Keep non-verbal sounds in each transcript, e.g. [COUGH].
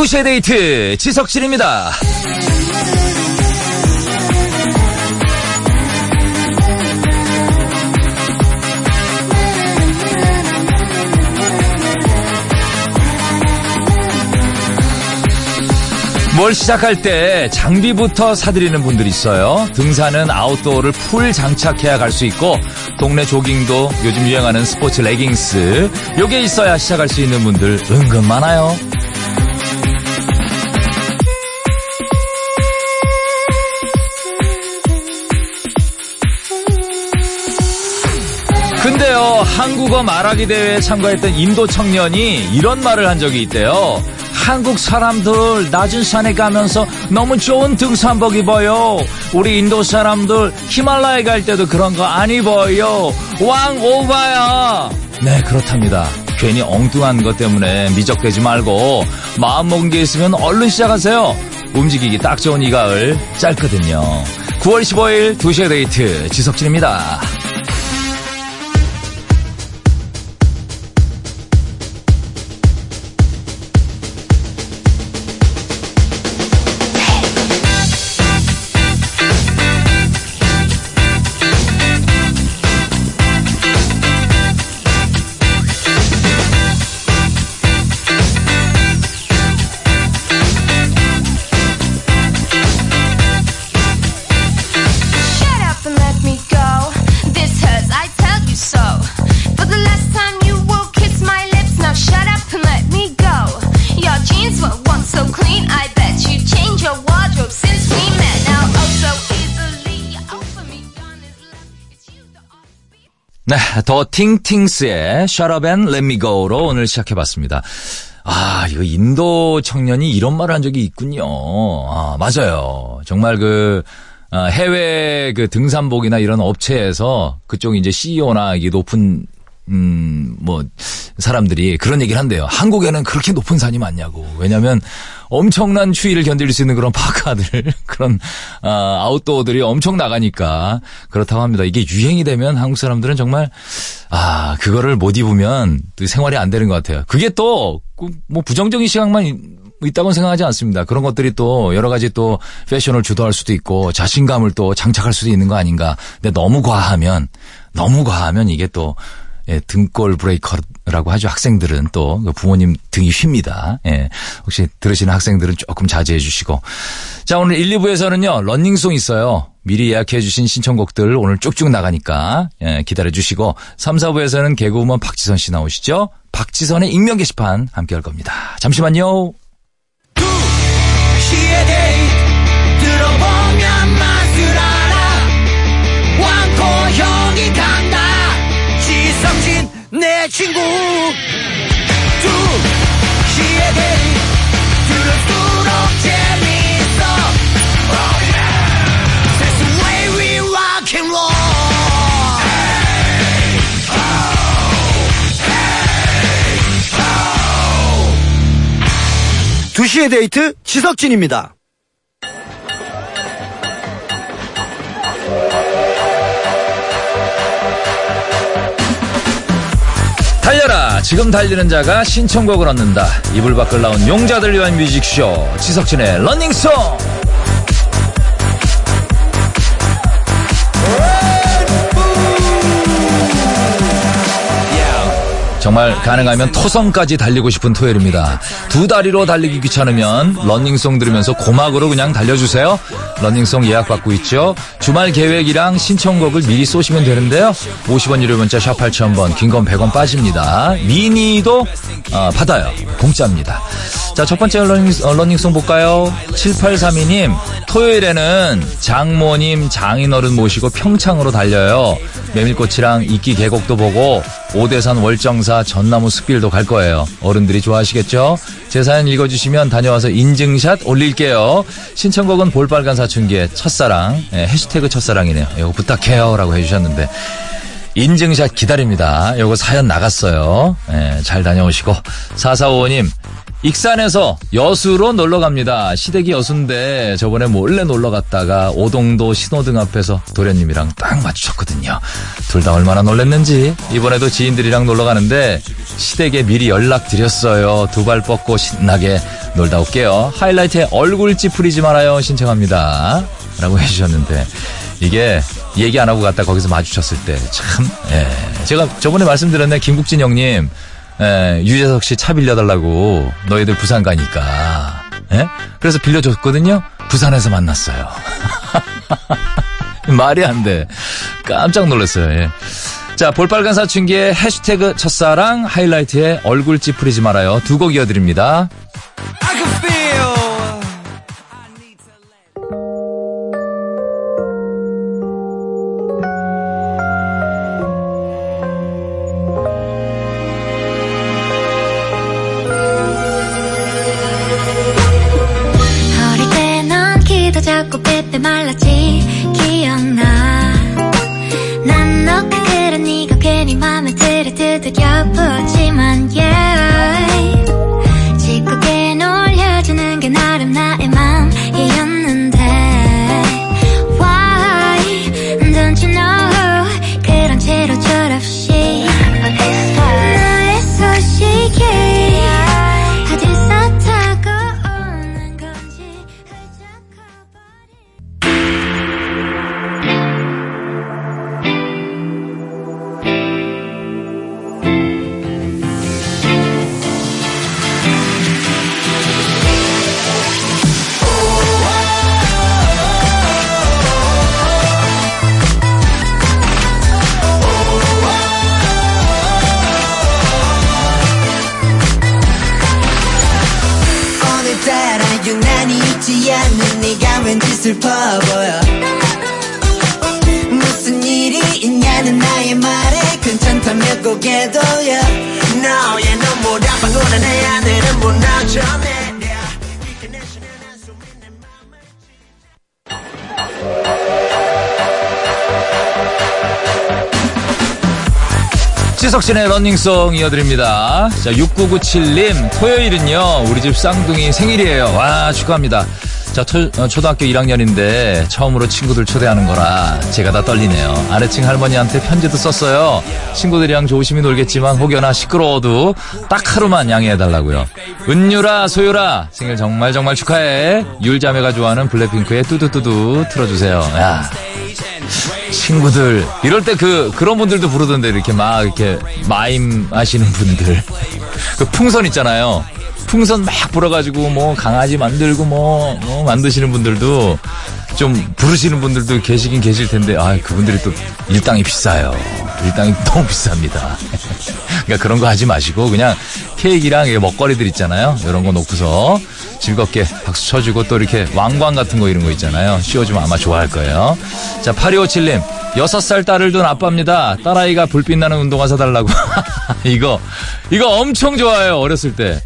두시의 데이트 지석진입니다. 뭘 시작할 때 장비부터 사들이는 분들이 있어요. 등산은 아웃도어를 full 장착해야 갈 수 있고 동네 조깅도 요즘 유행하는 스포츠 레깅스 요게 있어야 시작할 수 있는 분들 은근 많아요. 근데요, 한국어 말하기 대회에 참가했던 인도 청년이 이런 말을 한 적이 있대요. 한국 사람들 낮은 산에 가면서 너무 좋은 등산복 입어요. 우리 인도 사람들 히말라야 갈 때도 그런 거 안 입어요. 왕 오바야. 네, 그렇답니다. 괜히 엉뚱한 것 때문에 미적대지 말고 마음 먹은 게 있으면 얼른 시작하세요. 움직이기 딱 좋은 이 가을 짧거든요. 9월 15일 2시의 데이트 지석진입니다. 더 팅팅스의 Shut Up and Let Me Go로 오늘 시작해봤습니다. 아, 이거 인도 청년이 이런 말을 한 적이 있군요. 아, 맞아요. 정말 그, 아, 해외 그 등산복이나 이런 업체에서 그쪽 이제 CEO나 이게 높은 음, 뭐, 사람들이 그런 얘기를 한대요. 한국에는 그렇게 높은 산이 많냐고. 왜냐면 엄청난 추위를 견딜 수 있는 그런 파카들, [LAUGHS] 그런, 아, 아웃도어들이 엄청 나가니까 그렇다고 합니다. 이게 유행이 되면 한국 사람들은 정말, 아, 그거를 못 입으면 또 생활이 안 되는 것 같아요. 그게 또, 그뭐 부정적인 시각만 있- 있다고는 생각하지 않습니다. 그런 것들이 또 여러 가지 또 패션을 주도할 수도 있고 자신감을 또 장착할 수도 있는 거 아닌가. 근데 너무 과하면, 너무 과하면 이게 또 예, 등골 브레이커라고 하죠. 학생들은 또그 부모님 등이 휩니다. 예, 혹시 들으시는 학생들은 조금 자제해 주시고. 자, 오늘 1, 2부에서는요, 런닝송 있어요. 미리 예약해 주신 신청곡들 오늘 쭉쭉 나가니까 예, 기다려 주시고 3, 4부에서는 개그우먼 박지선 씨 나오시죠? 박지선의 익명 게시판 함께 할 겁니다. 잠시만요. 들어보면 맛을 알아 왕코 형이 간다 지성진 내 친구 두 데이트 들을수록 재밌어 oh yeah That's the way we rock and roll 두시의 데이트 지석진입니다. 달려라. 지금 달리는 자가 신청곡을 얻는다. 이불 밖을 나온 용자들 위한 뮤직쇼. 지석진의 런닝송 정말 가능하면 토성까지 달리고 싶은 토요일입니다. 두 다리로 달리기 귀찮으면 런닝송 들으면서 고막으로 그냥 달려주세요. 런닝송 예약받고 있죠. 주말 계획이랑 신청곡을 미리 쏘시면 되는데요. 50원 유료 문자 샵 8000번, 긴 건 100원 빠집니다. 미니도 어, 받아요. 공짜입니다. 자, 첫 번째 러닝, 어, running song 볼까요? 7832님, 토요일에는 장모님, 장인어른 모시고 평창으로 달려요. 메밀꽃이랑 이끼 계곡도 보고 오대산 월정사 전나무 숲길도 갈 거예요. 어른들이 좋아하시겠죠? 제 사연 읽어주시면 다녀와서 인증샷 올릴게요. 신청곡은 볼빨간 사춘기의 첫사랑, 예, 해시태그 첫사랑이네요. 이거 부탁해요. 라고 해주셨는데. 인증샷 기다립니다. 요거 사연 나갔어요. 예, 잘 다녀오시고. 4455님, 익산에서 여수로 놀러 갑니다. 시댁이 여수인데 저번에 몰래 놀러 갔다가 오동도 신호등 앞에서 도련님이랑 딱 마주쳤거든요. 둘 다 얼마나 놀랬는지 이번에도 지인들이랑 놀러 가는데 시댁에 미리 연락드렸어요. 두 발 뻗고 신나게 놀다 올게요. 하이라이트에 얼굴 찌푸리지 말아요. 신청합니다. 라고 해주셨는데 이게 얘기 안 하고 갔다 거기서 마주쳤을 때 참, 예. 제가 저번에 말씀드렸네. 김국진 형님. 예, 유재석 씨 차 빌려달라고 너희들 부산 가니까. 예? 그래서 빌려줬거든요. 부산에서 만났어요. [LAUGHS] 말이 안 돼. 깜짝 놀랐어요 예. 자 볼빨간 사춘기의 해시태그 첫사랑 하이라이트에 얼굴 찌푸리지 말아요. 두 곡 이어드립니다 슬퍼 보여 무슨 일이 있냐는 나의 말에 괜찮다며 고개 돌려 너의 방울에 내 하늘은 무너져 내려 지석진의 런닝송 이어드립니다. 자, 6997님, 토요일은요, 우리 집 쌍둥이 생일이에요. 와, 축하합니다. 자, 초, 어, 초등학교 1학년인데 처음으로 친구들 초대하는 거라 제가 다 떨리네요. 아래층 할머니한테 편지도 썼어요. 친구들이랑 조심히 놀겠지만 혹여나 시끄러워도 딱 하루만 양해해달라고요. 은유라, 소유라, 생일 정말 정말 축하해. 율자매가 좋아하는 블랙핑크의 뚜두뚜두 틀어주세요. 야. 친구들 이럴 때 그 그런 분들도 부르던데 이렇게 막 이렇게 마임 하시는 분들 그 풍선 있잖아요 풍선 막 불어가지고 뭐 강아지 만들고 뭐, 뭐 만드시는 분들도 좀 부르시는 분들도 계시긴 계실 텐데 아 그분들이 또 일당이 비싸요 일당이 [LAUGHS] 너무 비쌉니다 그러니까 그런 거 하지 마시고 그냥 케이크랑 이 먹거리들 있잖아요 이런 거 놓고서 즐겁게 박수 쳐주고 또 이렇게 왕관 같은 거 이런 거 있잖아요. 씌워주면 아마 좋아할 거예요. 자, 8257님. 6살 딸을 둔 아빠입니다. 딸아이가 불빛 나는 운동화 사달라고. [LAUGHS] 이거, 이거 엄청 좋아해요. 어렸을 때.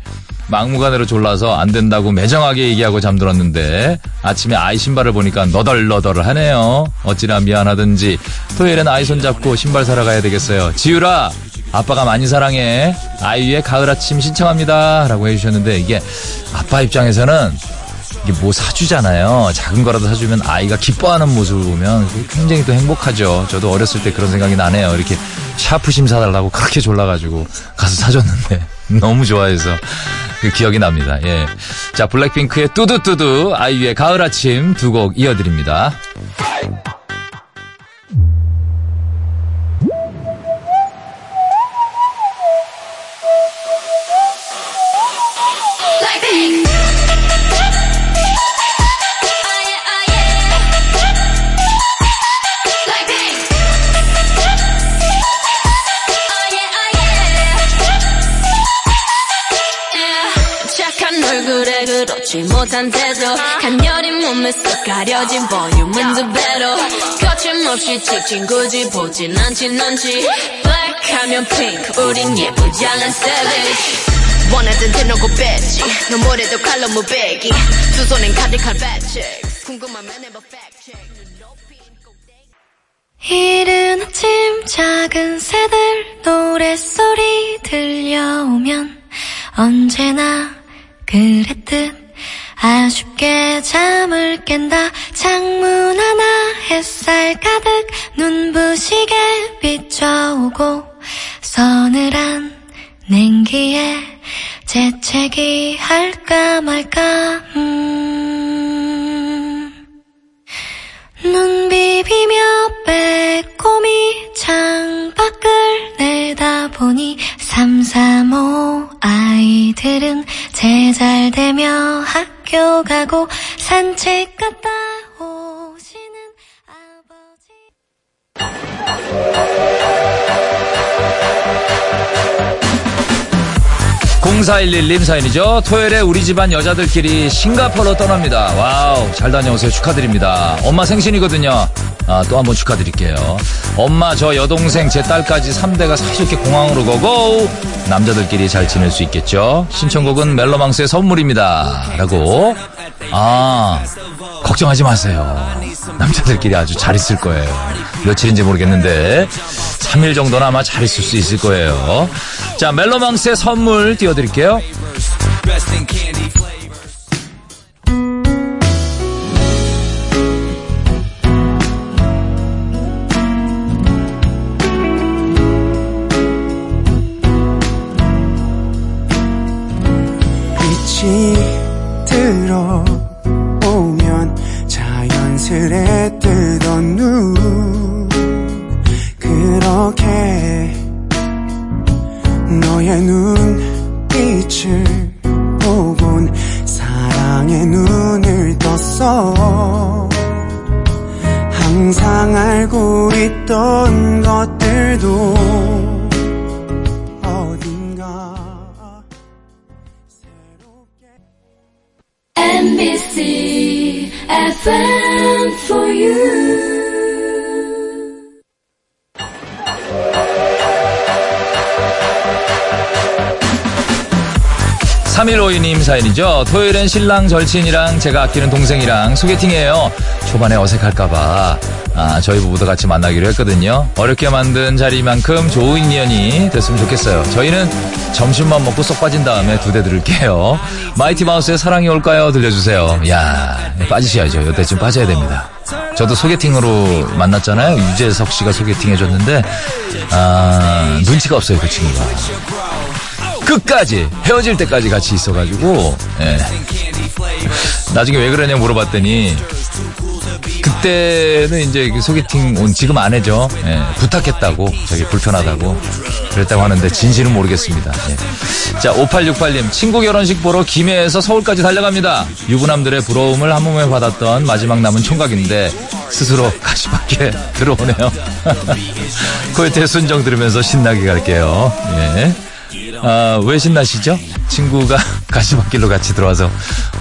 막무가내로 졸라서 안 된다고 매정하게 얘기하고 잠들었는데 아침에 아이 신발을 보니까 너덜너덜 하네요. 어찌나 미안하든지 토요일엔 아이 손잡고 신발 사러 가야 되겠어요. 지유라 아빠가 많이 사랑해. 아이유의 가을 아침 신청합니다. 라고 해주셨는데 이게 아빠 입장에서는 이게 뭐 사주잖아요. 작은 거라도 사주면 아이가 기뻐하는 모습을 보면 굉장히 또 행복하죠. 저도 어렸을 때 그런 생각이 나네요. 이렇게 샤프심 사달라고 그렇게 졸라가지고 가서 사줬는데 [LAUGHS] 너무 좋아해서 그 기억이 납니다. 예. 자, 블랙핑크의 뚜두뚜두, 아이유의 가을 아침 두 곡 이어드립니다. 못한 태도 간녀린 몸에 쏙 가려진 볼륨은 두 배로 거침없이 찍힌 굳이 보진 않지 넌지. Black 하면 pink 우린 예쁘장한 savage. 원하던 대놓고 뺐지 눈물에도 칼로 무배기. 두 손엔 가득한 배치. 궁금하면 눈높인 꼭대기 이른 아침 작은 새들 노랫소리 들려오면 언제나 그랬듯 아쉽게 잠을 깬다 창문 하나 햇살 가득 눈부시게 비춰오고 서늘한 냉기에 재채기 할까 말까 음. 눈 비비며 빼꼼히 창밖을 내다보니 삼삼오 아이들은 제잘되며 학 교 가고 산책 갔다 오시는 아버지 0411님 사연이죠. 토요일에 우리 집안 여자들끼리 싱가포르로 떠납니다. 와우, 잘 다녀오세요. 축하드립니다. 엄마 생신이거든요. 아, 또 한번 축하드릴게요. 엄마, 저 여동생, 제 딸까지 3대가 사이좋게 공항으로 고고! 남자들끼리 잘 지낼 수 있겠죠? 신청곡은 멜로망스의 선물입니다. 라고. 아, 걱정하지 마세요. 남자들끼리 아주 잘 있을 거예요. 며칠인지 모르겠는데 3일 정도는 아마 잘 있을 수 있을 거예요. 자, 멜로망스의 선물 띄워드릴게요. 3152님 사연이죠. 토요일엔 신랑 절친이랑 제가 아끼는 동생이랑 소개팅이에요. 초반에 어색할까봐 아, 저희 부부도 같이 만나기로 했거든요. 어렵게 만든 자리만큼 좋은 인연이 됐으면 좋겠어요. 저희는 점심만 먹고 쏙 빠진 다음에 두 대 들을게요. 마이티 마우스의 사랑이 올까요? 들려주세요. 야 빠지셔야죠. 이때쯤 빠져야 됩니다. 저도 소개팅으로 만났잖아요. 유재석 씨가 소개팅 해줬는데 아, 눈치가 없어요 그 친구가. 끝까지 헤어질 때까지 같이 있어가지고 예. 나중에 왜 그러냐 물어봤더니 그때는 이제 그 소개팅 온 지금 안 해죠 예. 부탁했다고 저기 불편하다고 그랬다고 하는데 진실은 모르겠습니다 예. 자 5868님 친구 결혼식 보러 김해에서 서울까지 달려갑니다 유부남들의 부러움을 한 몸에 받았던 마지막 남은 총각인데 스스로 가시밖에 들어오네요 [LAUGHS] 코요태 순정 들으면서 신나게 갈게요 예. 아, 왜 신나시죠? 친구가 [LAUGHS] 가시밭길로 같이 들어와서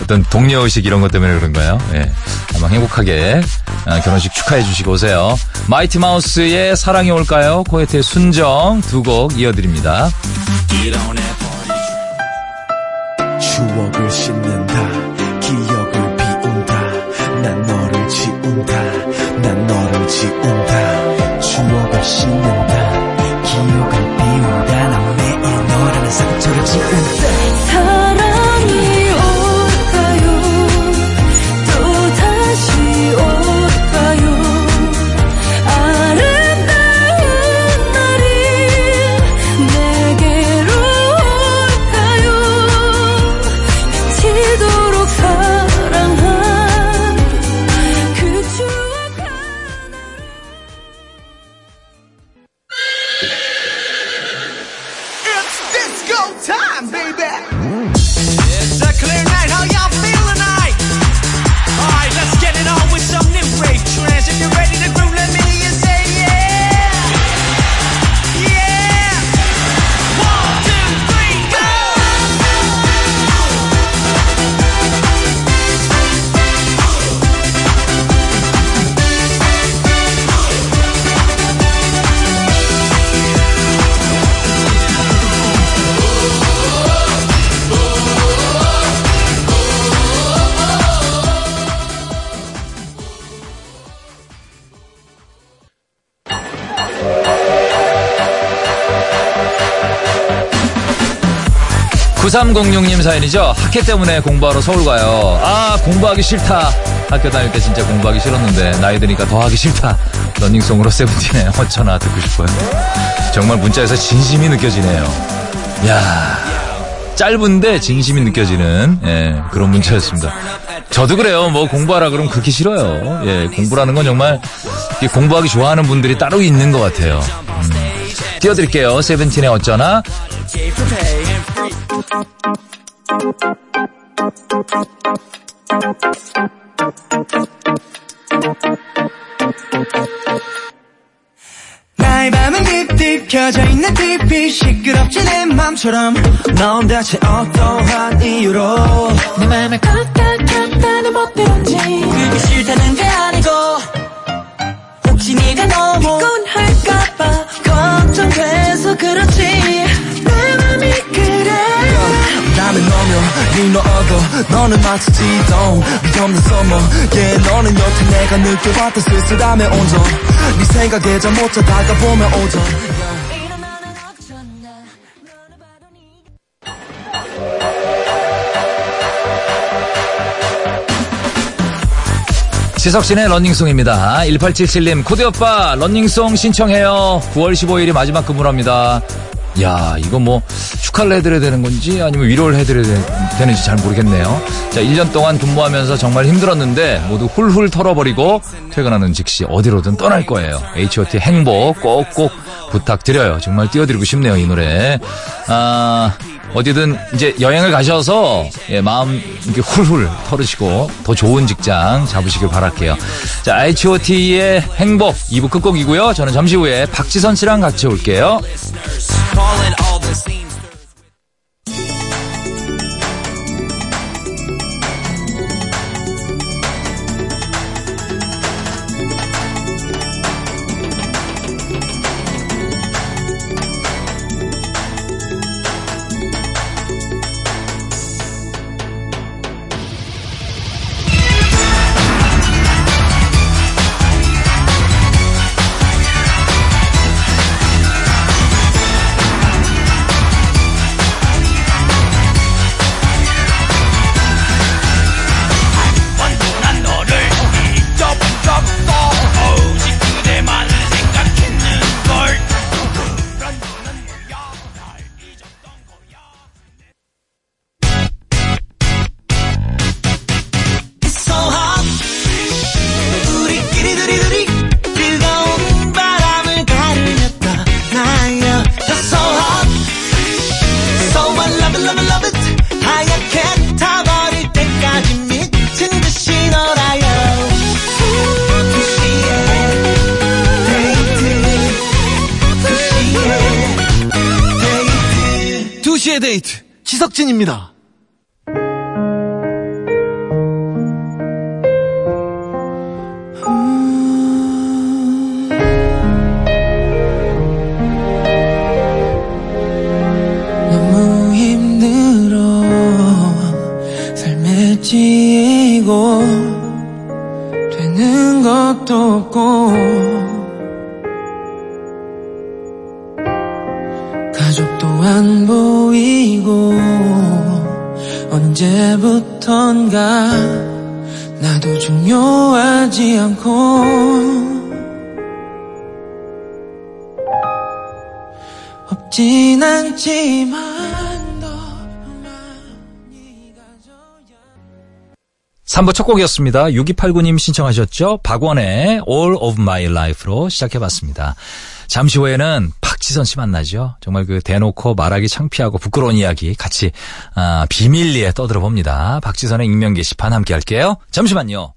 어떤 동료 의식 이런 것 때문에 그런가요? 예. 아마 행복하게 아, 결혼식 축하해 주시고 오세요. 마이티 마우스의 사랑이 올까요? 코에트의 순정 두 곡 이어드립니다. 추억을 씻는다 난 너를 지운다 추억을 씻는다 상 9306님 사연이죠. 학회 때문에 공부하러 서울 가요. 아, 공부하기 싫다. 학교 다닐 때 진짜 공부하기 싫었는데, 나이 드니까 더 하기 싫다. 러닝송으로 세븐틴의 어쩌나 듣고 싶어요. 정말 문자에서 진심이 느껴지네요. 야 짧은데 진심이 느껴지는, 예, 그런 문자였습니다. 저도 그래요. 뭐 공부하라 그러면 그렇게 싫어요. 예, 공부라는 건 정말 공부하기 좋아하는 분들이 따로 있는 것 같아요. 음. 띄워드릴게요. 세븐틴의 어쩌나. 나의 밤은 딥딥 켜져 있는 TV 시끄럽지 내 맘처럼 넌 대체 어떠한 이유로? 내 맘을 껐다 켰다 내 멋대로인지. 그게 싫다는 게 아니고 혹시 네가 너무 피곤할까봐. 걱정돼서 그렇지 나는 너며 네너 얻어 너는 마치 지동 서머 yeah 너는 여태 내가 느껴봤던 쓸쓸함의 온전 네 생각에 잠못 자다가 보면 오전 지석진의 러닝송입니다. 1877님, 코디 오빠, 러닝송 신청해요. 9월 15일이 마지막 근무랍니다. 야, 이거 뭐, 축하를 해드려야 되는 건지, 아니면 위로를 해드려야 되- 되는지 잘 모르겠네요. 자, 1년 동안 근무하면서 정말 힘들었는데, 모두 훌훌 털어버리고, 퇴근하는 즉시 어디로든 떠날 거예요. H.O.T 행복 꼭꼭 부탁드려요. 정말 띄워드리고 싶네요, 이 노래. 아, 어디든 이제 여행을 가셔서 예, 마음 이렇게 훌훌 털으시고 더 좋은 직장 잡으시길 바랄게요. 자, H.O.T의 행복 2부 끝곡이고요. 저는 잠시 후에 박지선 씨랑 같이 올게요. 삶에 지고 되는 것도 없고 언제부턴가 나도 중요하지 않고 없진 않지만 3부 첫 곡이었습니다. 6289님 신청하셨죠? 박원의 All of My Life로 시작해봤습니다. 잠시 후에는 박지선 씨 만나죠. 정말 그 대놓고 말하기 창피하고 부끄러운 이야기 같이 아, 비밀리에 떠들어 봅니다. 박지선의 익명 게시판 함께 할게요. 잠시만요.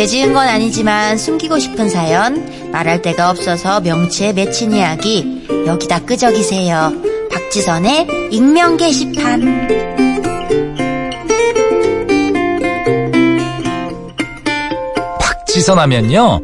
죄 지은 건 아니지만 숨기고 싶은 사연, 말할 데가 없어서 명치에 맺힌 이야기, 여기다 끄적이세요. 박지선의 익명 게시판. 박지선 하면요.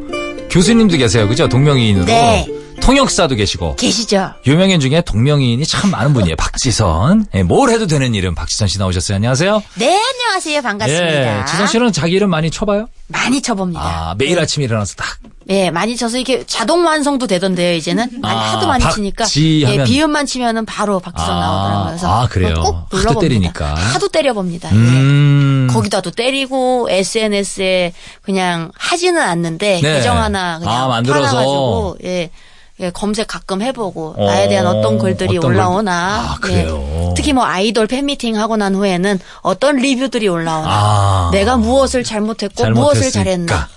교수님도 계세요. 그죠? 동명이인으로. 네. 통역사도 계시고 계시죠? 유명인 중에 동명이인이 참 많은 분이에요. [LAUGHS] 박지선. 예, 뭘 해도 되는 이름 박지선 씨 나오셨어요. 안녕하세요. 네, 안녕하세요. 반갑습니다. 예, 지선 씨는 자기 이름 많이 쳐봐요? 많이 쳐봅니다. 아, 매일 아침 일어나서 딱. 예, 많이 쳐서 이게 자동 완성도 되던데요, 이제는. 많이, 아, 하도 많이 치니까. 하면- 예, 비음만 치면은 바로 박지선 아, 나오더라고요. 그래서 아, 그래요? 꼭 하도 눌러봅니다. 때리니까. 하도 때려봅니다. 예. 음. 거기다도 때리고 SNS에 그냥 하지는 않는데 네. 계정 하나 그냥 아, 만들어서. 팔아가지고 예, 예, 검색 가끔 해보고 어, 나에 대한 어떤 글들이 어떤 올라오나 글들. 아, 그래요? 예. 특히 뭐 아이돌 팬미팅 하고 난 후에는 어떤 리뷰들이 올라오나 아. 내가 무엇을 잘못했고 잘못했으니까. 무엇을 잘했나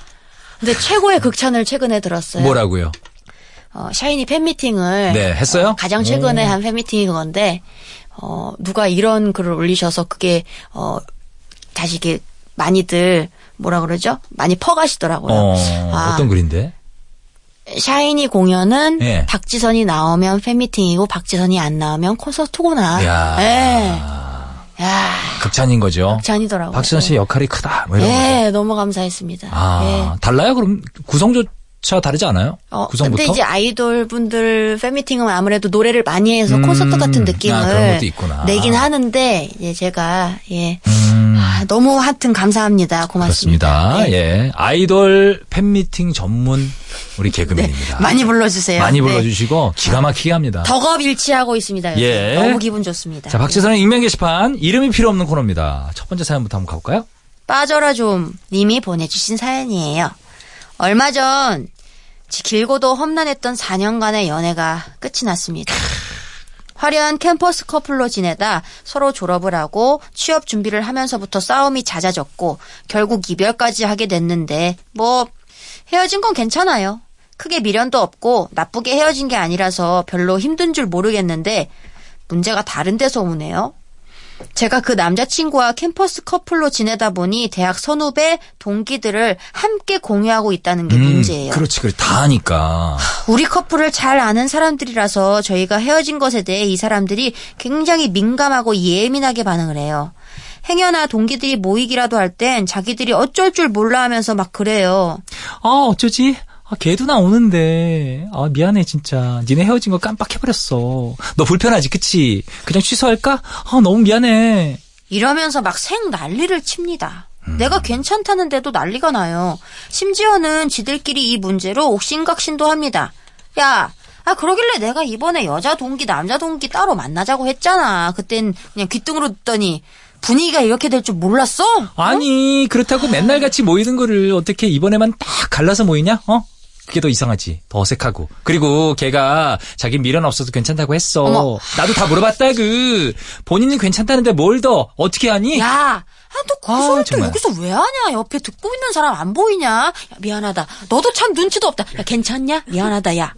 근데 최고의 극찬을 최근에 들었어요. 뭐라고요? 어, 샤이니 팬미팅을 네, 했어요? 어, 가장 최근에 한 팬미팅이 그건데 어, 누가 이런 글을 올리셔서 그게 어, 다시 이게 많이들 뭐라 그러죠? 많이 퍼가시더라고요. 어, 아, 어떤 글인데? 샤이니 공연은 예. 박지선이 나오면 팬미팅이고 박지선이 안 나오면 콘서트구나. 야 예. 야, 극찬인 거죠. 극찬이더라고요. 박지선 씨 역할이 크다. 뭐 이런 거죠. 예, 너무 감사했습니다. 아, 예. 달라요? 그럼 구성조 차 다르지 않아요? 어, 구성부터? 근데 이제 아이돌 분들 팬미팅은 아무래도 노래를 많이 해서 음, 콘서트 같은 느낌을 아, 것도 있구나. 내긴 하는데 예, 제가 예 음, 아, 너무 하여튼 감사합니다. 고맙습니다. 그렇습니다. 예. 예. 아이돌 팬미팅 전문 우리 개그맨입니다. 네, 많이 불러주세요. 많이 네. 불러주시고 기가 막히게 합니다. 덕업 일치하고 있습니다. 요새. 예. 너무 기분 좋습니다. 자, 박지선의 익명 게시판 이름이 필요 없는 코너입니다. 첫 번째 사연부터 한번 가볼까요? 빠져라 좀 님이 보내주신 사연이에요. 얼마 전 지- 길고도 험난했던 4년간의 연애가 끝이 났습니다. 화려한 캠퍼스 커플로 지내다 서로 졸업을 하고 취업 준비를 하면서부터 싸움이 잦아졌고 결국 이별까지 하게 됐는데 뭐 헤어진 건 괜찮아요. 크게 미련도 없고 나쁘게 헤어진 게 아니라서 별로 힘든 줄 모르겠는데 문제가 다른 데서 오네요. 제가 그 남자친구와 캠퍼스 커플로 지내다 보니 대학 선후배 동기들을 함께 공유하고 있다는 게 문제예요. 음, 그렇지, 그렇지. 다 하니까. 우리 커플을 잘 아는 사람들이라서 저희가 헤어진 것에 대해 이 사람들이 굉장히 민감하고 예민하게 반응을 해요. 행여나 동기들이 모이기라도 할 땐 자기들이 어쩔 줄 몰라 하면서 막 그래요. 아, 어쩌지? 아, 걔도 나오는데. 아, 미안해, 진짜. 니네 헤어진 거 깜빡해버렸어. 너 불편하지, 그치? 그냥 취소할까? 아, 너무 미안해. 이러면서 막 생 난리를 칩니다. 음. 내가 괜찮다는데도 난리가 나요. 심지어는 지들끼리 이 문제로 옥신각신도 합니다. 야, 아 그러길래 내가 이번에 여자 동기 남자 동기 따로 만나자고 했잖아. 그땐 그냥 귀뚱으로 듣더니 분위기가 이렇게 될 줄 몰랐어? 아니, 그렇다고 맨날 같이 모이는 거를 어떻게 이번에만 딱 갈라서 모이냐? 어? 그게 더 이상하지. 더 어색하고. 그리고 걔가 자기 미련 없어서 괜찮다고 했어. 어머. 나도 다 물어봤다, 그. 본인이 괜찮다는데 뭘 더 어떻게 하니? 야, 아, 너그 아, 소리 또. 여기서 왜 하냐? 옆에 듣고 있는 사람 안 보이냐? 야, 미안하다. 너도 참 눈치도 없다. 야, 괜찮냐? 미안하다, 야.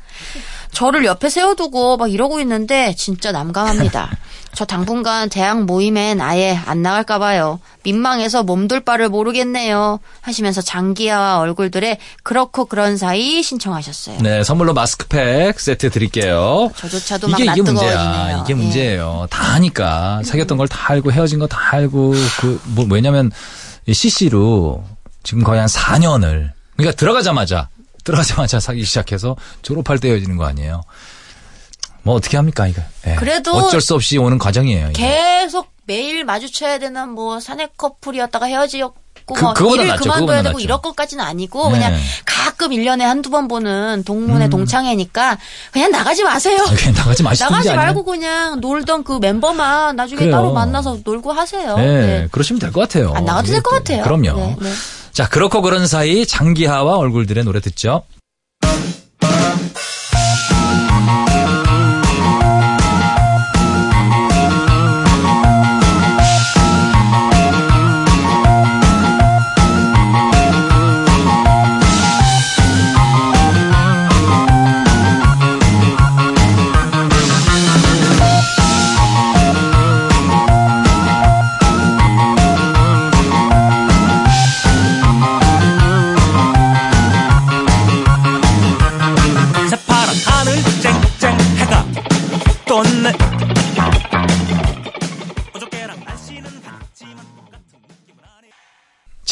저를 옆에 세워두고 막 이러고 있는데 진짜 남감합니다. [LAUGHS] 저 당분간 대학 모임엔 아예 안 나갈까 봐요. 민망해서 몸둘 바를 모르겠네요. 하시면서 장기하와 얼굴들의 그렇고 그런 사이 신청하셨어요. 네, 선물로 마스크팩 세트 드릴게요. 저조차도 막 이게 이게 문제야. 이게 예. 문제예요. 다 하니까 사귀었던 걸 다 알고 헤어진 거 다 알고 그 뭐 왜냐면 이 CC로 지금 거의 한 4년을 그러니까 들어가자마자 들어가자마자 사귀기 시작해서 졸업할 때 헤어지는 거 아니에요. 뭐 어떻게 합니까 이거? 예. 그래도 어쩔 수 없이 오는 과정이에요. 이게. 계속 매일 마주쳐야 되는 뭐 사내 커플이었다가 헤어지고 그- 뭐 일을 낫죠. 그만둬야 되고 낫죠. 이럴 것까지는 아니고 네. 음. 그냥 가끔 1년에 한두 번 보는 동문회 동창회니까 그냥 나가지 마세요. 아, 그냥 나가지 마시든지 나가지 말고 그냥 놀던 그 멤버만 나중에 그래요. 따로 만나서 놀고 하세요. 네, 네. 그러시면 될 것 같아요. 안 나가도 이게 될것 또- 같아요. 그럼요. 네, 네. 자, 그렇고 그런 사이 장기하와 얼굴들의 노래 듣죠.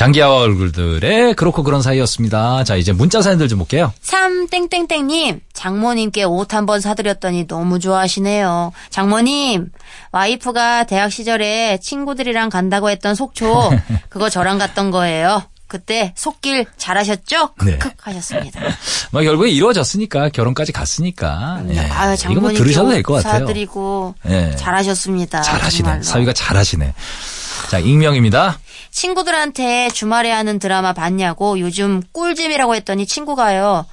장기하와 얼굴들의 그렇고 그런 사이였습니다. 자, 이제 문자 사연들 좀 볼게요. 3땡땡땡님, 장모님께 옷 한 번 사드렸더니 너무 좋아하시네요. 장모님, 와이프가 대학 시절에 친구들이랑 간다고 했던 속초, [LAUGHS] 그거 저랑 갔던 거예요. 그때 속길 잘하셨죠? 네. 크크 하셨습니다. [LAUGHS] 뭐 결국에 이루어졌으니까 결혼까지 갔으니까. 예. 아유, 이거 뭐 들으셔도 옷될것 같아요. 사드리고 예. 잘하셨습니다. 잘하시네. 정말로. 사위가 잘하시네. 자, 익명입니다. 친구들한테 주말에 하는 드라마 봤냐고 요즘 꿀잼이라고 했더니 친구가요.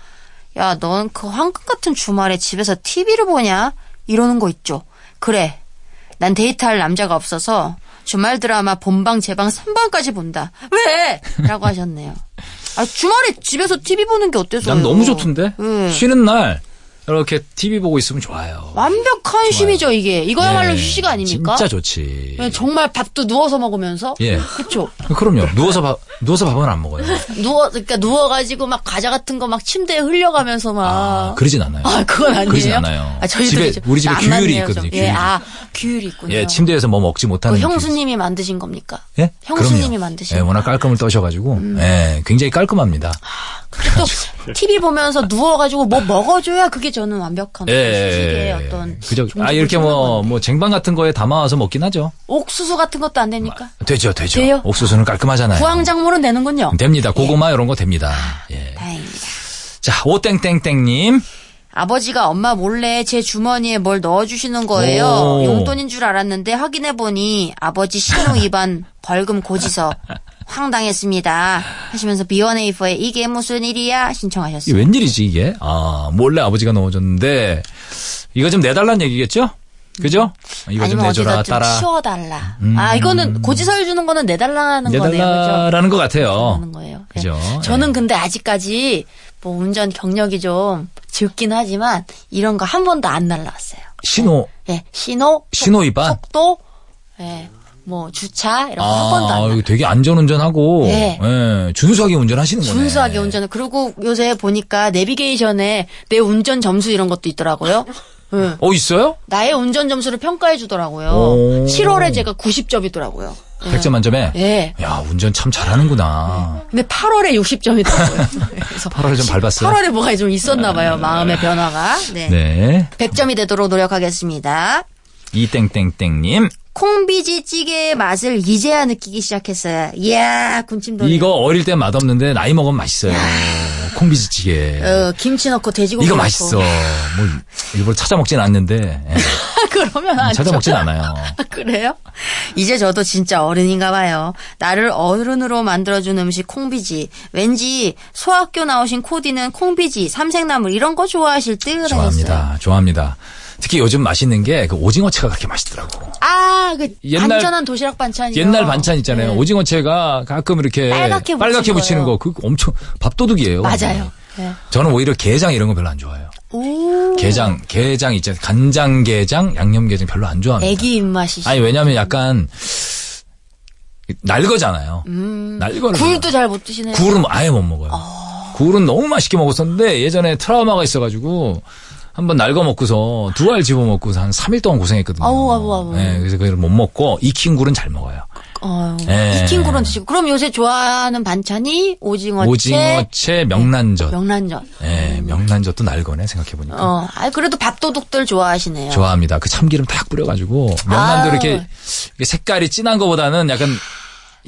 야, 넌 그 황금 같은 주말에 집에서 TV를 보냐? 이러는 거 있죠. 그래. 난 데이트할 남자가 없어서 주말 드라마 본방, 재방, 3방까지 본다. 왜? 라고 하셨네요. 아, 주말에 집에서 TV 보는 게 어때서요? 난 너무 좋던데. 예. 쉬는 날 이렇게 TV 보고 있으면 좋아요. 완벽한 쉼이죠, 이게. 이거야말로 예. 휴식 아닙니까? 진짜 좋지. 예, 정말 밥도 누워서 먹으면서. 예. 그쵸. 그럼요. 누워서 밥 누워서 밥은 안 먹어요. 누워, 그러니까 누워가지고 막 과자 같은 거 막 침대에 흘려가면서 막. 아, 그러진 않아요. 아, 그건 아니에요. 그러진 않아요. 아, 저희도 집에- 우리 집에 안 규율이 있거든요, 좀. 규율이. 예, 아, 규율이 있군요. 예, 침대에서 뭐 먹지 못하는 그 형수님이 만드신 겁니까? 예? 형수님이 그럼요. 만드신 예, 거. 음. 워낙 깔끔을 떠셔가지고 예, 굉장히 깔끔합니다. 또 [LAUGHS] TV 보면서 누워가지고 뭐 먹어줘야 그게 저는 완벽한 휴식의 어떤 그죠. 아 이렇게 찾는 뭐. 뭐 쟁반 같은 거에 담아와서 먹긴 하죠. 옥수수 같은 것도 안 됩니까? 되죠, 되죠. 돼요? 옥수수는 깔끔하잖아요. 구황작물은 되는군요. 됩니다. 고구마 이런 거 됩니다. 예. 다행입니다. 자, 오땡땡땡님. 아버지가 엄마 몰래 제 주머니에 뭘 넣어주시는 거예요. 오. 용돈인 줄 알았는데 확인해보니 아버지 신호 위반 [LAUGHS] 벌금 고지서 황당했습니다. 하시면서 B1A4에 이게 무슨 일이야? 이게 신청하셨어요. 웬일이지 이게? 아 몰래 아버지가 넣어줬는데 이거 좀 내달라는 얘기겠죠? 그죠? 이거 좀 아니면 내줘라 좀 따라 치워달라. 아 이거는 고지서를 주는 거는 내달라는 거네요. 그죠? 내달라라는 것 같아요. 거예요. 네. 그죠? 저는 예. 근데 아직까지 뭐 운전 경력이 좀 적긴 하지만 이런 거 한 번도 안 날라왔어요. 신호 예, 신호, 신호 위반? 속도, 예, 뭐 주차 이런 거한 번도 안 아, 되게 안전운전하고 네. 예, 준수하게 운전하시는 거네. 순수하게 운전을 그리고 요새 보니까 내비게이션에 내 운전 점수 이런 것도 있더라고요. 예. [LAUGHS] 어 있어요? 나의 운전 점수를 평가해 주더라고요. 오. 7월에 제가 90점이더라고요. 100점 만점에. 예. 야 운전 참 잘하는구나. 근데 8월에 60점이더라고요. [LAUGHS] 그래서 8월에 좀 밟았어요. 8월에 뭐가 좀 있었나 봐요. 마음의 변화가. 네. 네. 100점이 되도록 노력하겠습니다. 이땡땡땡님. 콩비지 찌개의 맛을 이제야 느끼기 시작했어요. 이야, 군침 도네. 이거 어릴 때 맛없는데 나이 먹으면 맛있어요. 콩비지 찌개. 어, 김치 넣고 돼지고기 이거 넣고. 맛있어. 뭐 일부러 찾아 먹진 않는데 예, [LAUGHS] 그러면 안 찾아 줘. 먹진 않아요. [LAUGHS] 그래요? 이제 저도 진짜 어른인가 봐요. 나를 어른으로 만들어준 음식 콩비지. 왠지 소학교 나오신 코디는 콩비지, 삼색나물 이런 거 좋아하실 듯 하셨어요. 좋아합니다. 좋아합니다. 특히 요즘 맛있는 게 그 오징어채가 그렇게 맛있더라고. 아, 그 옛날- 안전한 도시락 반찬이요. 옛날 반찬 있잖아요. 네. 오징어채가 가끔 이렇게 빨갛게 빨갛게 붙이는 거예요. 거, 그 엄청 밥도둑이에요. 맞아요. 네. 저는 오히려 게장 이런 거 별로 안 좋아해요. 오. 게장, 게장 있잖아요. 간장게장, 양념게장 별로 안 좋아합니다. 애기 입맛이. 아니 왜냐면 약간 날거잖아요. 날거를 음. 굴도 잘 못 드시네요. 굴은 뭐 아예 못 먹어요. 굴은 너무 맛있게 먹었었는데 예전에 트라우마가 있어가지고 한번 날거 먹고서 두 알 집어 먹고서 한 3일 동안 고생했거든요. 아우, 아우, 아우. 네, 그래서 그걸 못 먹고 익힌 굴은 잘 먹어요. 어, 예. 익힌 굴은 드시고. 그럼 요새 좋아하는 반찬이 오징어채, 오징어채, 명란젓. 명란젓. 예, 명란젓도 날거네 생각해보니까. 어, 아 그래도 밥도둑들 좋아하시네요. 좋아합니다. 그 참기름 탁 뿌려가지고 명란도. 이렇게, 이렇게 색깔이 진한 거보다는 약간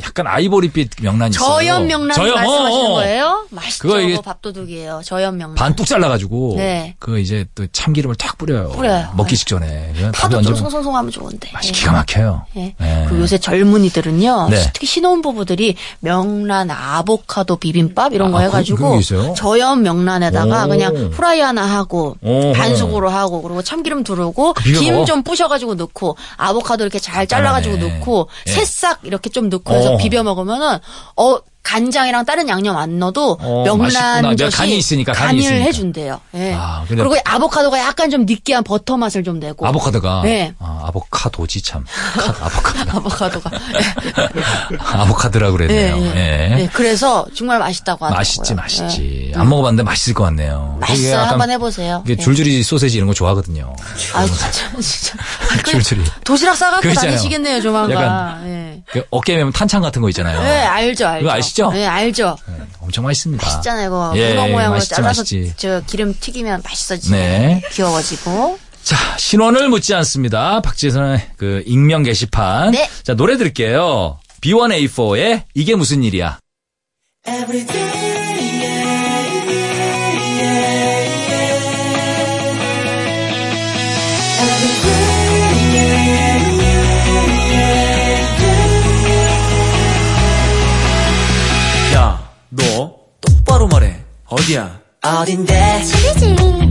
약간 아이보리빛 명란이 있어요. 저염 명란 저염, 말씀하시는 어, 어. 거예요? 맛있죠. 그거 이게 밥도둑이에요. 저염 명란. 반뚝 잘라가지고 네. 그거 이제 또 참기름을 탁 뿌려요. 뿌려요. 먹기 직전에 그냥 밥에 파도 좀 얹으면 송송송하면 좋은데. 맛이 예. 기가 막혀요. 예. 예. 그리고 요새 젊은이들은요, 네. 특히 신혼 부부들이 명란 아보카도 비빔밥 이런 거 아, 그- 해가지고 게 있어요? 저염 명란에다가 오. 그냥 후라이 하나 하고 오. 반숙으로 하고 그리고 참기름 두르고 비벼 김 먹어? 좀 부셔가지고 넣고 아보카도 이렇게 잘 잘라가지고 간단하네. 넣고 예. 새싹 이렇게 좀 넣고 해서 어. 비벼 먹으면은 어 간장이랑 다른 양념 안 넣어도 어, 명란 맛있구나. 내가 젓이 간이 있으니까, 간이 간을 있으니까. 해준대요. 예. 아, 근데- 그리고 아보카도가 약간 좀 느끼한 버터 맛을 좀 내고. 아보카도가. 네. 아, 아보카도지 참. 카- 아보카도. 아보카도가. [LAUGHS] 아보카드라고 그랬네요. 예, 예. 예. 네, 그래서 정말 맛있다고 하더라고요. 맛있지, 맛있지. 예. 안 먹어봤는데 맛있을 것 같네요. 되게 맛있어요. 약간 한번 해보세요. 이게 예. 줄줄이 소세지 이런 거 좋아하거든요. 아 진짜 진짜. [LAUGHS] 아, 그냥 줄줄이. 도시락 싸갖고 그거 있잖아요. 다니시겠네요 조만간. 약간 예. 그 어깨에 매면 탄창 같은 거 있잖아요. 네, 알죠, 알죠. 이거 아시죠? 네, 알죠. 네, 엄청 맛있습니다. 맛있잖아요, 이거. 예, 우동 모양으로 맛있지, 잘라서 맛있지. 저 기름 튀기면 맛있어지네. 네. 귀여워지고. 자, 신원을 묻지 않습니다. 박지선의 그 익명 게시판. 네. 자, 노래 들을게요. B1A4의 이게 무슨 일이야. 야, 어디야? 어딘데?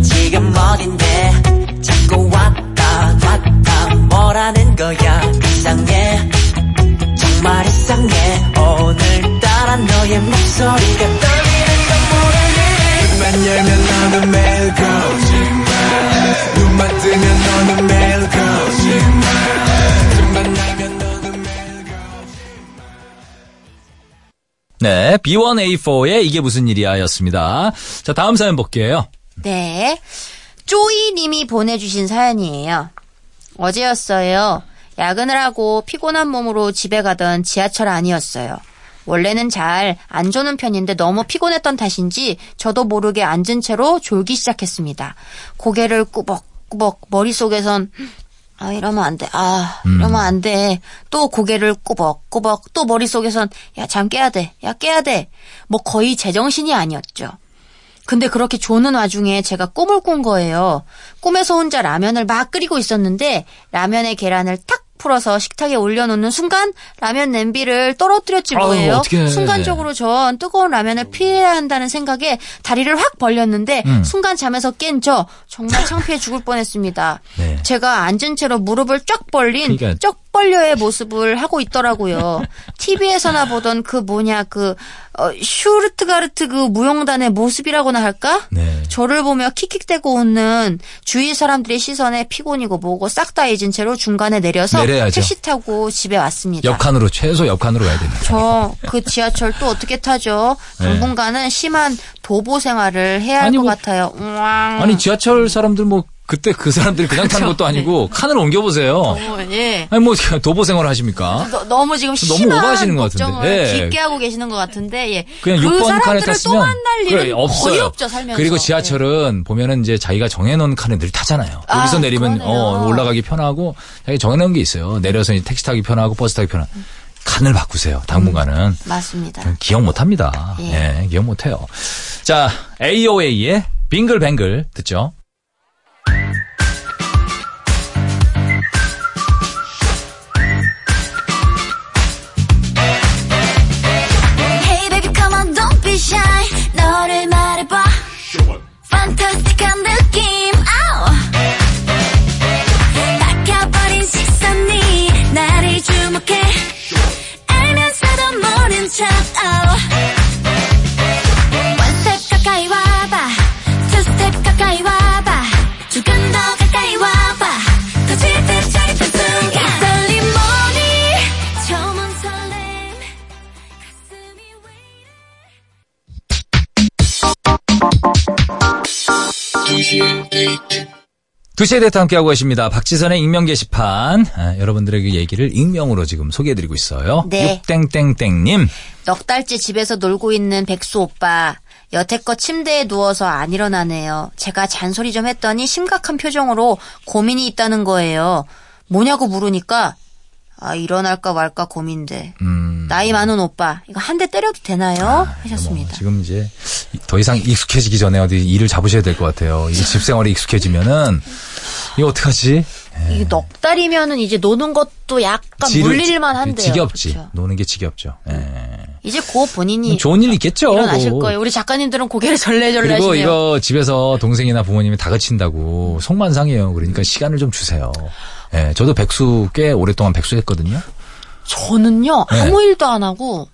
지금 어딘데? 자꾸 왔다 갔다 뭐라는 거야? 이상해. 정말 이상해. 오늘따라 너의 목소리가 떨리는 건 모르니 눈만 열면 너는 매일 거짓말 눈만 뜨면 너는 매일 거짓말 네, B1A4의 이게 무슨 일이야 였습니다. 자, 다음 사연 볼게요. 네. 쪼이님이 보내주신 사연이에요. 어제였어요. 야근을 하고 피곤한 몸으로 집에 가던 지하철 안이었어요. 원래는 잘 안 조는 편인데 너무 피곤했던 탓인지 저도 모르게 앉은 채로 졸기 시작했습니다. 고개를 꾸벅꾸벅 머릿속에선 아 이러면 안 돼. 아 이러면 안 돼. 또 고개를 꾸벅꾸벅 또 머릿속에선 야 잠 깨야 돼. 야 깨야 돼. 뭐 거의 제정신이 아니었죠. 근데 그렇게 조는 와중에 제가 꿈을 꾼 거예요. 꿈에서 혼자 라면을 막 끓이고 있었는데 라면의 계란을 탁 풀어서 식탁에 올려놓는 순간 라면 냄비를 떨어뜨렸지 아유, 뭐예요. 어떡해. 순간적으로 전 뜨거운 라면을 피해야 한다는 생각에 다리를 확 벌렸는데 음. 순간 잠에서 깬 저 정말 창피해 죽을 뻔했습니다. 네. 제가 앉은 채로 무릎을 쫙 벌린 그러니까- 쩍 벌려의 모습을 하고 있더라고요. TV에서나 보던 그 뭐냐 그 어, 슈르트가르트 그 무용단의 모습이라고나 할까? 네. 저를 보며 킥킥대고 웃는 주위 사람들의 시선에 피곤이고 뭐고 싹 다 잊은 채로 중간에 내려서 내려야죠. 택시 타고 집에 왔습니다. 옆칸으로, 최소 옆칸으로 가야 됩니다. 저 그 지하철 또 어떻게 타죠? 네. 당분간은 심한 도보 생활을 해야 할 아니, 것 뭐- 같아요. 우왕. 아니, 지하철 사람들 뭐, 그때 그 사람들이 그냥 타는 것도 아니고, 칸을 옮겨 보세요. 어, 예. 아니, 뭐, 도보 생활을 하십니까? 너, 너무 지금 너무 오버하시는 것 같은데. 예. 깊게 하고 계시는 것 같은데 예. 그냥 그 6번 칸에 사람들을 또 탔으면 만날 일은 그래, 없어요. 없죠 살면서. 그리고 지하철은 보면은 이제 자기가 정해놓은 칸에 늘 타잖아요. 아, 여기서 내리면 그러네요. 어, 올라가기 편하고 자기 정해놓은 게 있어요. 내려서 택시 타기 편하고 버스 타기 편한. 칸을 바꾸세요. 당분간은 예. 맞습니다. 기억 못 합니다. 예. 예, 기억 못 해요. 자, AOA의 빙글뱅글 듣죠. 두 시에 대트 함께하고 계십니다. 박지선의 익명 게시판. 아, 여러분들에게 얘기를 익명으로 지금 소개해드리고 있어요. 네. 육땡땡땡님. 넉 달째 집에서 놀고 있는 백수 오빠. 여태껏 침대에 누워서 안 일어나네요. 제가 잔소리 좀 했더니 심각한 표정으로 고민이 있다는 거예요. 뭐냐고 물으니까 아 일어날까 말까 고민돼. 음. 나이 많은 오빠 이거 한 대 때려도 되나요? 하셨습니다. 뭐 지금 이제 더 이상 익숙해지기 전에 어디 일을 잡으셔야 될 것 같아요. 이 집생활에 익숙해지면은 이거 어떡하지? 이게 넉 달이면은 이제 노는 것도 약간 지루- 물릴만 한데요. 지겹지. 그쵸? 노는 게 지겹죠. 예. 이제 고 본인이 좋은 일 있겠죠. 일어나실 뭐. 거예요. 우리 작가님들은 고개를 절레절레 그리고 하시네요. 이거 집에서 동생이나 부모님이 다 그친다고 속만상이에요. 그러니까 시간을 좀 주세요. 예, 저도 백수 꽤 오랫동안 백수했거든요. 저는요 네. 아무 일도 안 하고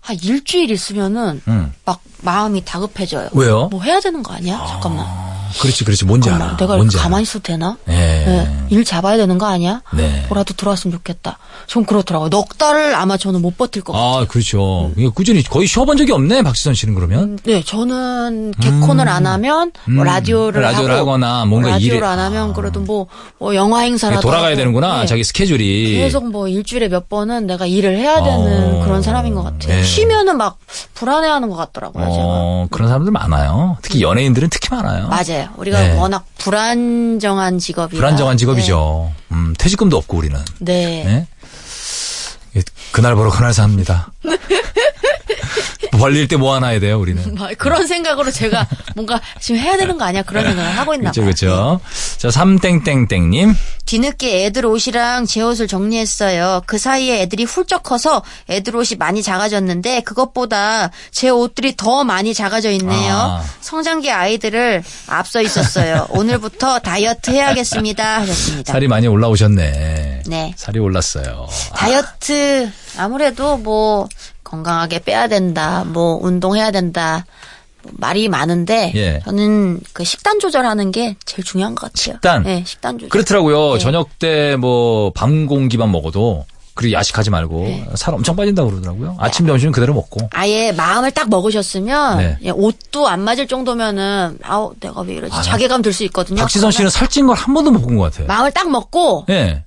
한 일주일 있으면은 음. 막 마음이 다급해져요. 왜요? 뭐 해야 되는 거 아니야? 잠깐만. 그렇지, 그렇지. 뭔지. 알아. 내가 뭔지 가만히. 있어도 되나? 예. 네. 일 잡아야 되는 거 아니야? 네. 뭐라도 들어왔으면 좋겠다. 전 그렇더라고요. 넉 달을 아마 저는 못 버틸 것 같아요. 아, 그렇죠. 이게 꾸준히 거의 쉬어본 적이 없네, 박지선 씨는 그러면. 네, 저는 개콘을 안 하면 뭐 음. 라디오를, 라디오를 하고, 하거나 뭔가 라디오를 일을- 안 하면 아. 그래도 뭐, 뭐 영화 행사라도 돌아가야 하고. 되는구나, 네. 자기 스케줄이. 계속 뭐 일주일에 몇 번은 내가 일을 해야 되는 어. 그런 사람인 것 같아요. 네. 쉬면은 막 불안해하는 것 같더라고요. 제가. 어, 그런 사람들 많아요. 특히 연예인들은 특히 많아요. 맞아요. 우리가 네. 워낙 불안정한 직업이라. 불안정한 직업이죠. 음, 퇴직금도 없고 우리는. 네. 네. 네? 예, 그날 벌어 그날 삽니다. 벌릴 때뭐 하나 해야 돼요, 우리는. 막 그런 생각으로 제가 뭔가 지금 해야 되는 거 아니야? 그런 생각을 하고 있나 봐요. 그렇죠. 자, 삼땡땡땡님. 뒤늦게 애들 옷이랑 제 옷을 정리했어요. 그 사이에 애들이 훌쩍 커서 애들 옷이 많이 작아졌는데 그것보다 제 옷들이 더 많이 작아져 있네요. 아. 성장기 아이들을 앞서 있었어요. 오늘부터 다이어트 해야겠습니다. 하셨습니다. 살이 많이 올라오셨네. 네. 살이 올랐어요. 다이어트 아무래도 뭐 건강하게 빼야 된다. 뭐 운동해야 된다. 뭐 말이 많은데 예. 저는 그 식단 조절하는 게 제일 중요한 것 같아요. 식단? 네, 식단 조절. 그렇더라고요. 네. 저녁 때 뭐 밤 공기만 먹어도 그리고 야식하지 말고 네. 살 엄청 빠진다고 그러더라고요. 아침 점심은 그대로 먹고. 아예 마음을 딱 먹으셨으면 네. 예, 옷도 안 맞을 정도면은 아우 내가 왜 이러지 아, 자괴감 들 수 있거든요. 박지선 씨는 살찐 걸 한 번도 못 본 것 같아요. 마음을 딱 먹고 예.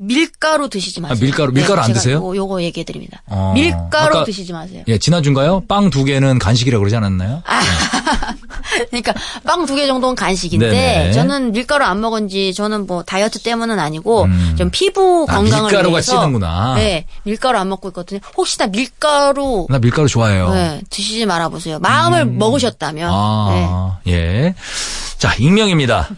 밀가루 드시지 마세요. 아, 밀가루- 밀가루 안 제가 드세요? 요거, 요거 얘기해 드립니다. 어, 밀가루 아까- 드시지 마세요. 예, 지난주인가요? 빵 두 개는 간식이라고 그러지 않았나요? 아, [LAUGHS] 그러니까 빵 두 개 정도는 간식인데 네네. 저는 밀가루 안 먹은 지 저는 뭐 다이어트 때문은 아니고 음. 좀 피부 아, 건강을 밀가루가 위해서 찌는구나. 네, 밀가루 안 먹고 있거든요. 혹시나 밀가루 나 밀가루 좋아해요. 네, 드시지 말아 보세요. 마음을 먹으셨다면. 음. 아, 예. 자, 익명입니다.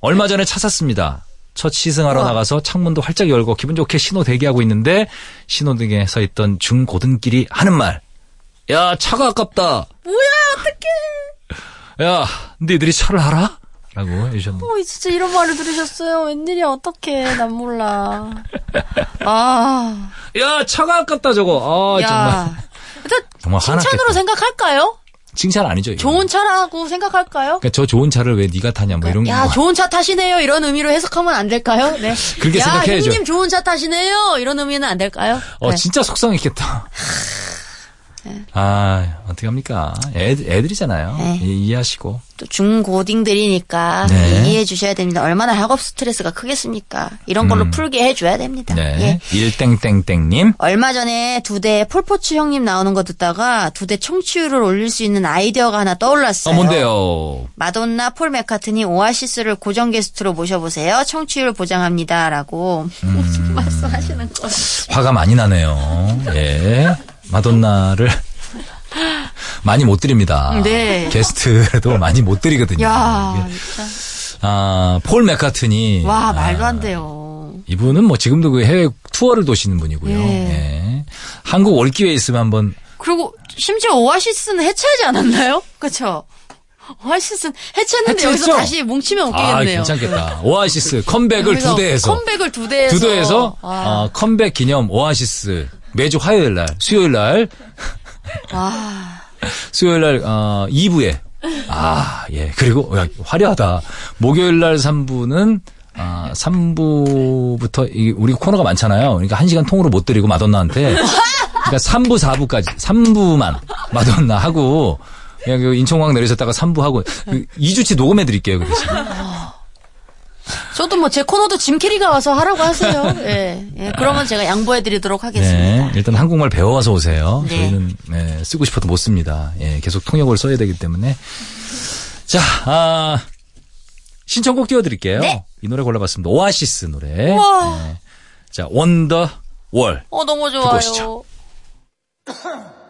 얼마 전에 차 샀습니다. 첫 시승하러 우와. 나가서 창문도 활짝 열고 기분 좋게 신호 대기하고 있는데 신호등에 서 있던 중고등끼리 하는 말. 야, 차가 아깝다. 뭐야, 어떡해. 야, 니들이 차를 알아? 라고 해주셨는데. 어, 진짜 이런 말을 들으셨어요. 웬일이야, 어떡해. 난 몰라. 아, 야, 차가 아깝다, 저거. 아, 정말. 야. 일단 정말 칭찬으로. 생각할까요? 칭찬 아니죠, 이거. 좋은 차라고 생각할까요? 그러니까 저 좋은 차를 왜 네가 타냐, 뭐 이런 야, 거. 좋은 차 타시네요. 이런 의미로 해석하면 안 될까요? 네. [LAUGHS] 그렇게 야, 생각해야죠. 형님 좋은 차 타시네요. 이런 의미는 안 될까요? 어, 네. 진짜 속상했겠다. 아, 어떡합니까. 애, 애들이잖아요. 네. 이- 이해하시고. 또 중고딩들이니까 네. 이해해 주셔야 됩니다. 얼마나 학업 스트레스가 크겠습니까? 이런 걸로 음. 풀게 해 줘야 됩니다. 네. 예. 일땡땡땡 님. 얼마 전에 두 대 폴포츠 형님 나오는 거 듣다가 두 대 청취율을 올릴 수 있는 아이디어가 하나 떠올랐어요. 어, 뭔데요? 마돈나, 폴 맥카트니, 오아시스를 고정 게스트로 모셔 보세요. 청취율 보장합니다라고 음. [LAUGHS] 무슨 말씀하시는 거예요? 화가 많이 나네요. 예. 마돈나를 [LAUGHS] 많이 못 드립니다. 네. 게스트도 많이 못 드리거든요. 야. 아, 폴 맥카트니. 와 말도 아, 안 돼요. 이분은 뭐 지금도 그 해외 투어를 도시는 분이고요. 예. 예. 한국 올 기회 있으면 한번 그리고 심지어 오아시스는 해체하지 않았나요? 그렇죠. 오아시스는 해체했는데 해체했죠? 여기서 다시 뭉치면 아, 웃기겠네요. 괜찮겠다. 오아시스 컴백을 두 대에서. 컴백을 두 대에서. 두 대에서 와. 어, 컴백 기념 오아시스 매주 화요일 날, 수요일 날, 와. [LAUGHS] 수요일 날 어, 2부에 아, 예. 그리고 야, 화려하다. 목요일 날 3부는 아, 3부부터 이 우리 코너가 많잖아요. 그러니까 1시간 통으로 못 드리고 마돈나한테 그러니까 3부, 4부까지 3부만 마돈나 하고 그냥 그 인천공항 내리셨다가 3부 하고 그 2주치 녹음해 드릴게요. 그 대신. 저도 뭐 제 코너도 짐 캐리가 와서 하라고 하세요. [LAUGHS] 예. 예. 그러면 제가 양보해 드리도록 하겠습니다. 네, 일단 한국말 배워와서 오세요. 네. 저희는 네, 쓰고 싶어도 못 씁니다. 예, 계속 통역을 써야 되기 때문에. 자, 아, 신청곡 띄워드릴게요. 네. 이 노래 골라봤습니다. 오아시스 노래. 네. 자, 원더 월. 어, 너무 좋아요. [LAUGHS]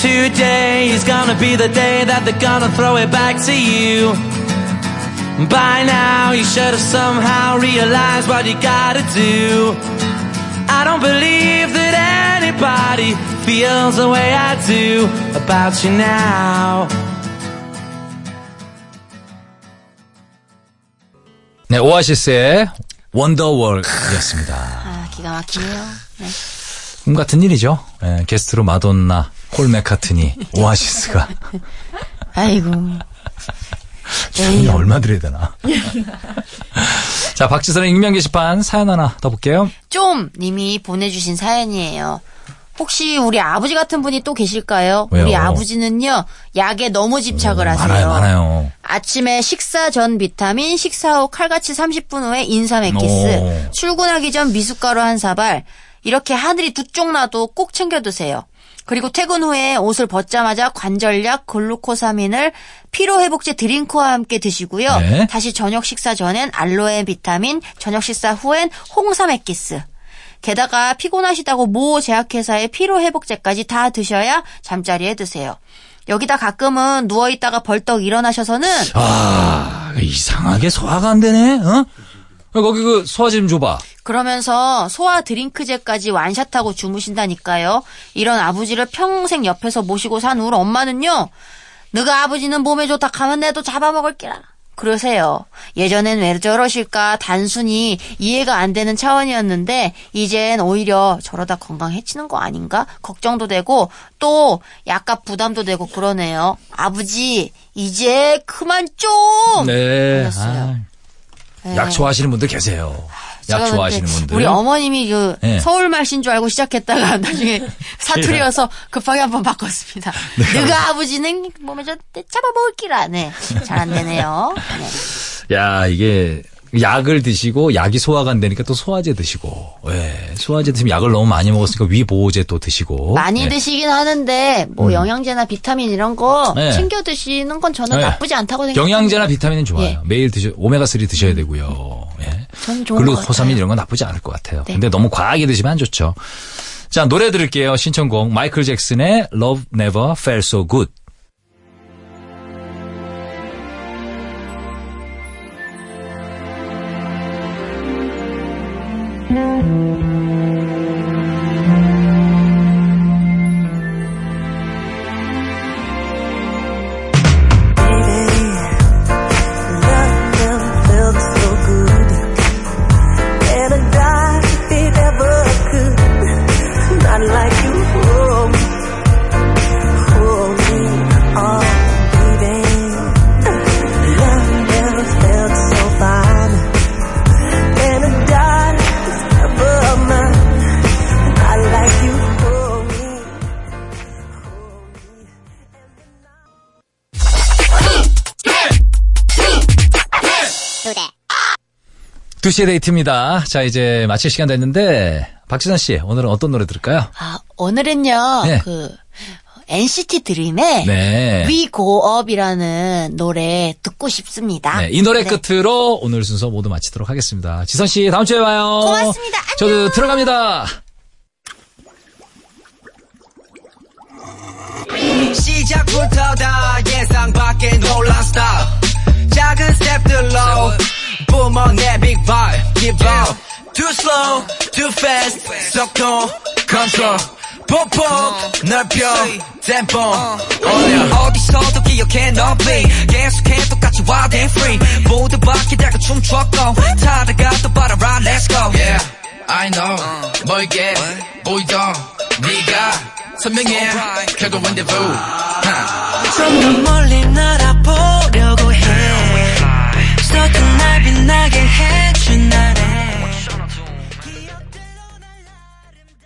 Today is gonna be the day that they're gonna throw it back to you. By now you should have somehow realized what you gotta do. I don't believe that anybody feels the way I do about you now. 네, 오아시스의 원더월이었습니다. 아, [LAUGHS] 기가 막히네요. 네. 꿈 같은 일이죠. 예, 게스트로 마돈나, 폴 맥카트니, 오아시스가. 아이고. 돈이 얼마 드려야 되나. 자, 박지선의 익명 게시판 사연 하나 더 볼게요. 좀 님이 보내주신 사연이에요. 혹시 우리 아버지 같은 분이 또 계실까요? 왜요? 우리 아버지는요, 약에 너무 집착을 하세요. 많아요, 많아요. 아침에 식사 전 비타민, 식사 후 칼같이 30분 후에 인삼 오. 액기스, 출근하기 전 미숫가루 한 사발, 이렇게 하늘이 두 쪽 나도 꼭 챙겨 드세요. 그리고 퇴근 후에 옷을 벗자마자 관절약, 글루코사민을 피로회복제 드링크와 함께 드시고요. 네. 다시 저녁 식사 전엔 알로에 비타민, 저녁 식사 후엔 홍삼 액기스. 게다가 피곤하시다고 모 제약회사의 피로회복제까지 다 드셔야 잠자리에 드세요. 여기다 가끔은 누워있다가 벌떡 일어나셔서는 아, 이상하게 소화가 안 되네, 어? 거기 그 소화제 좀 줘봐. 그러면서 소화 드링크제까지 완샷하고 주무신다니까요. 이런 아버지를 평생 옆에서 모시고 산 우리 엄마는요. 너가 아버지는 몸에 좋다 가면 내도 잡아먹을게라. 그러세요. 예전엔 왜 저러실까 단순히 이해가 안 되는 차원이었는데 이젠 오히려 저러다 건강 해치는 거 아닌가 걱정도 되고 또 약간 부담도 되고 그러네요. 아버지 이제 그만 좀. 네. 알았어요. 아, 네. 약 좋아하시는 분들 계세요. 약 제가 좋아하시는 분들. 우리 어머님이 그 네. 서울 말신 줄 알고 시작했다가 [LAUGHS] 나중에 [LAUGHS] 사투리여서 급하게 한번 바꿨습니다. [LAUGHS] 너가 아버지는 몸에 저 잡아먹을기라. 네. 잘 안 되네요. 네. 야, 이게 약을 드시고 약이 소화가 안 되니까 또 소화제 드시고. 예. 소화제 드시면 약을 너무 많이 먹었으니까 위 보호제 또 드시고. 많이 예. 드시긴 하는데 뭐 영양제나 비타민 이런 거 네. 챙겨 드시는 건 저는 네. 나쁘지 않다고 생각합니다. 영양제나 비타민은 좋아요. 예. 매일 드셔 오메가 3 드셔야 되고요. 예. 저는 좋은 것 글루코사민. 이런 건 나쁘지 않을 것 같아요. 네. 근데 너무 과하게 드시면 안 좋죠. 자, 노래 들을게요. 신청곡 마이클 잭슨의 Love Never Felt So Good. Bye. 두시의 데이트입니다. 자, 이제 마칠 시간 됐는데 박지선 씨, 오늘은 어떤 노래 들을까요? 아, 오늘은요. 네. 그 NCT 드림의 네. We Go Up이라는 노래 듣고 싶습니다. 네, 이 노래 네. 끝으로 오늘 순서 모두 마치도록 하겠습니다. 지선 씨, 다음 주에 봐요. 고맙습니다. 안녕. 저도 들어갑니다. 시작부터 다 예상 놀란 스타일 작은 스텝들로 뿜어 내 vibe Keep up Too slow, too fast 속도 control 폭폭 넓혀 템포 올려 어디서도 기억해 너 be 계속해 똑같이 wild and free 모두 바뀌다가 춤췄고 타다가 또 빨아라 let's go Yeah I know 멀게 보이던 네가 선명해 결국 rendezvous 좀 더 멀리 날아 있었던 날 빛나게 해준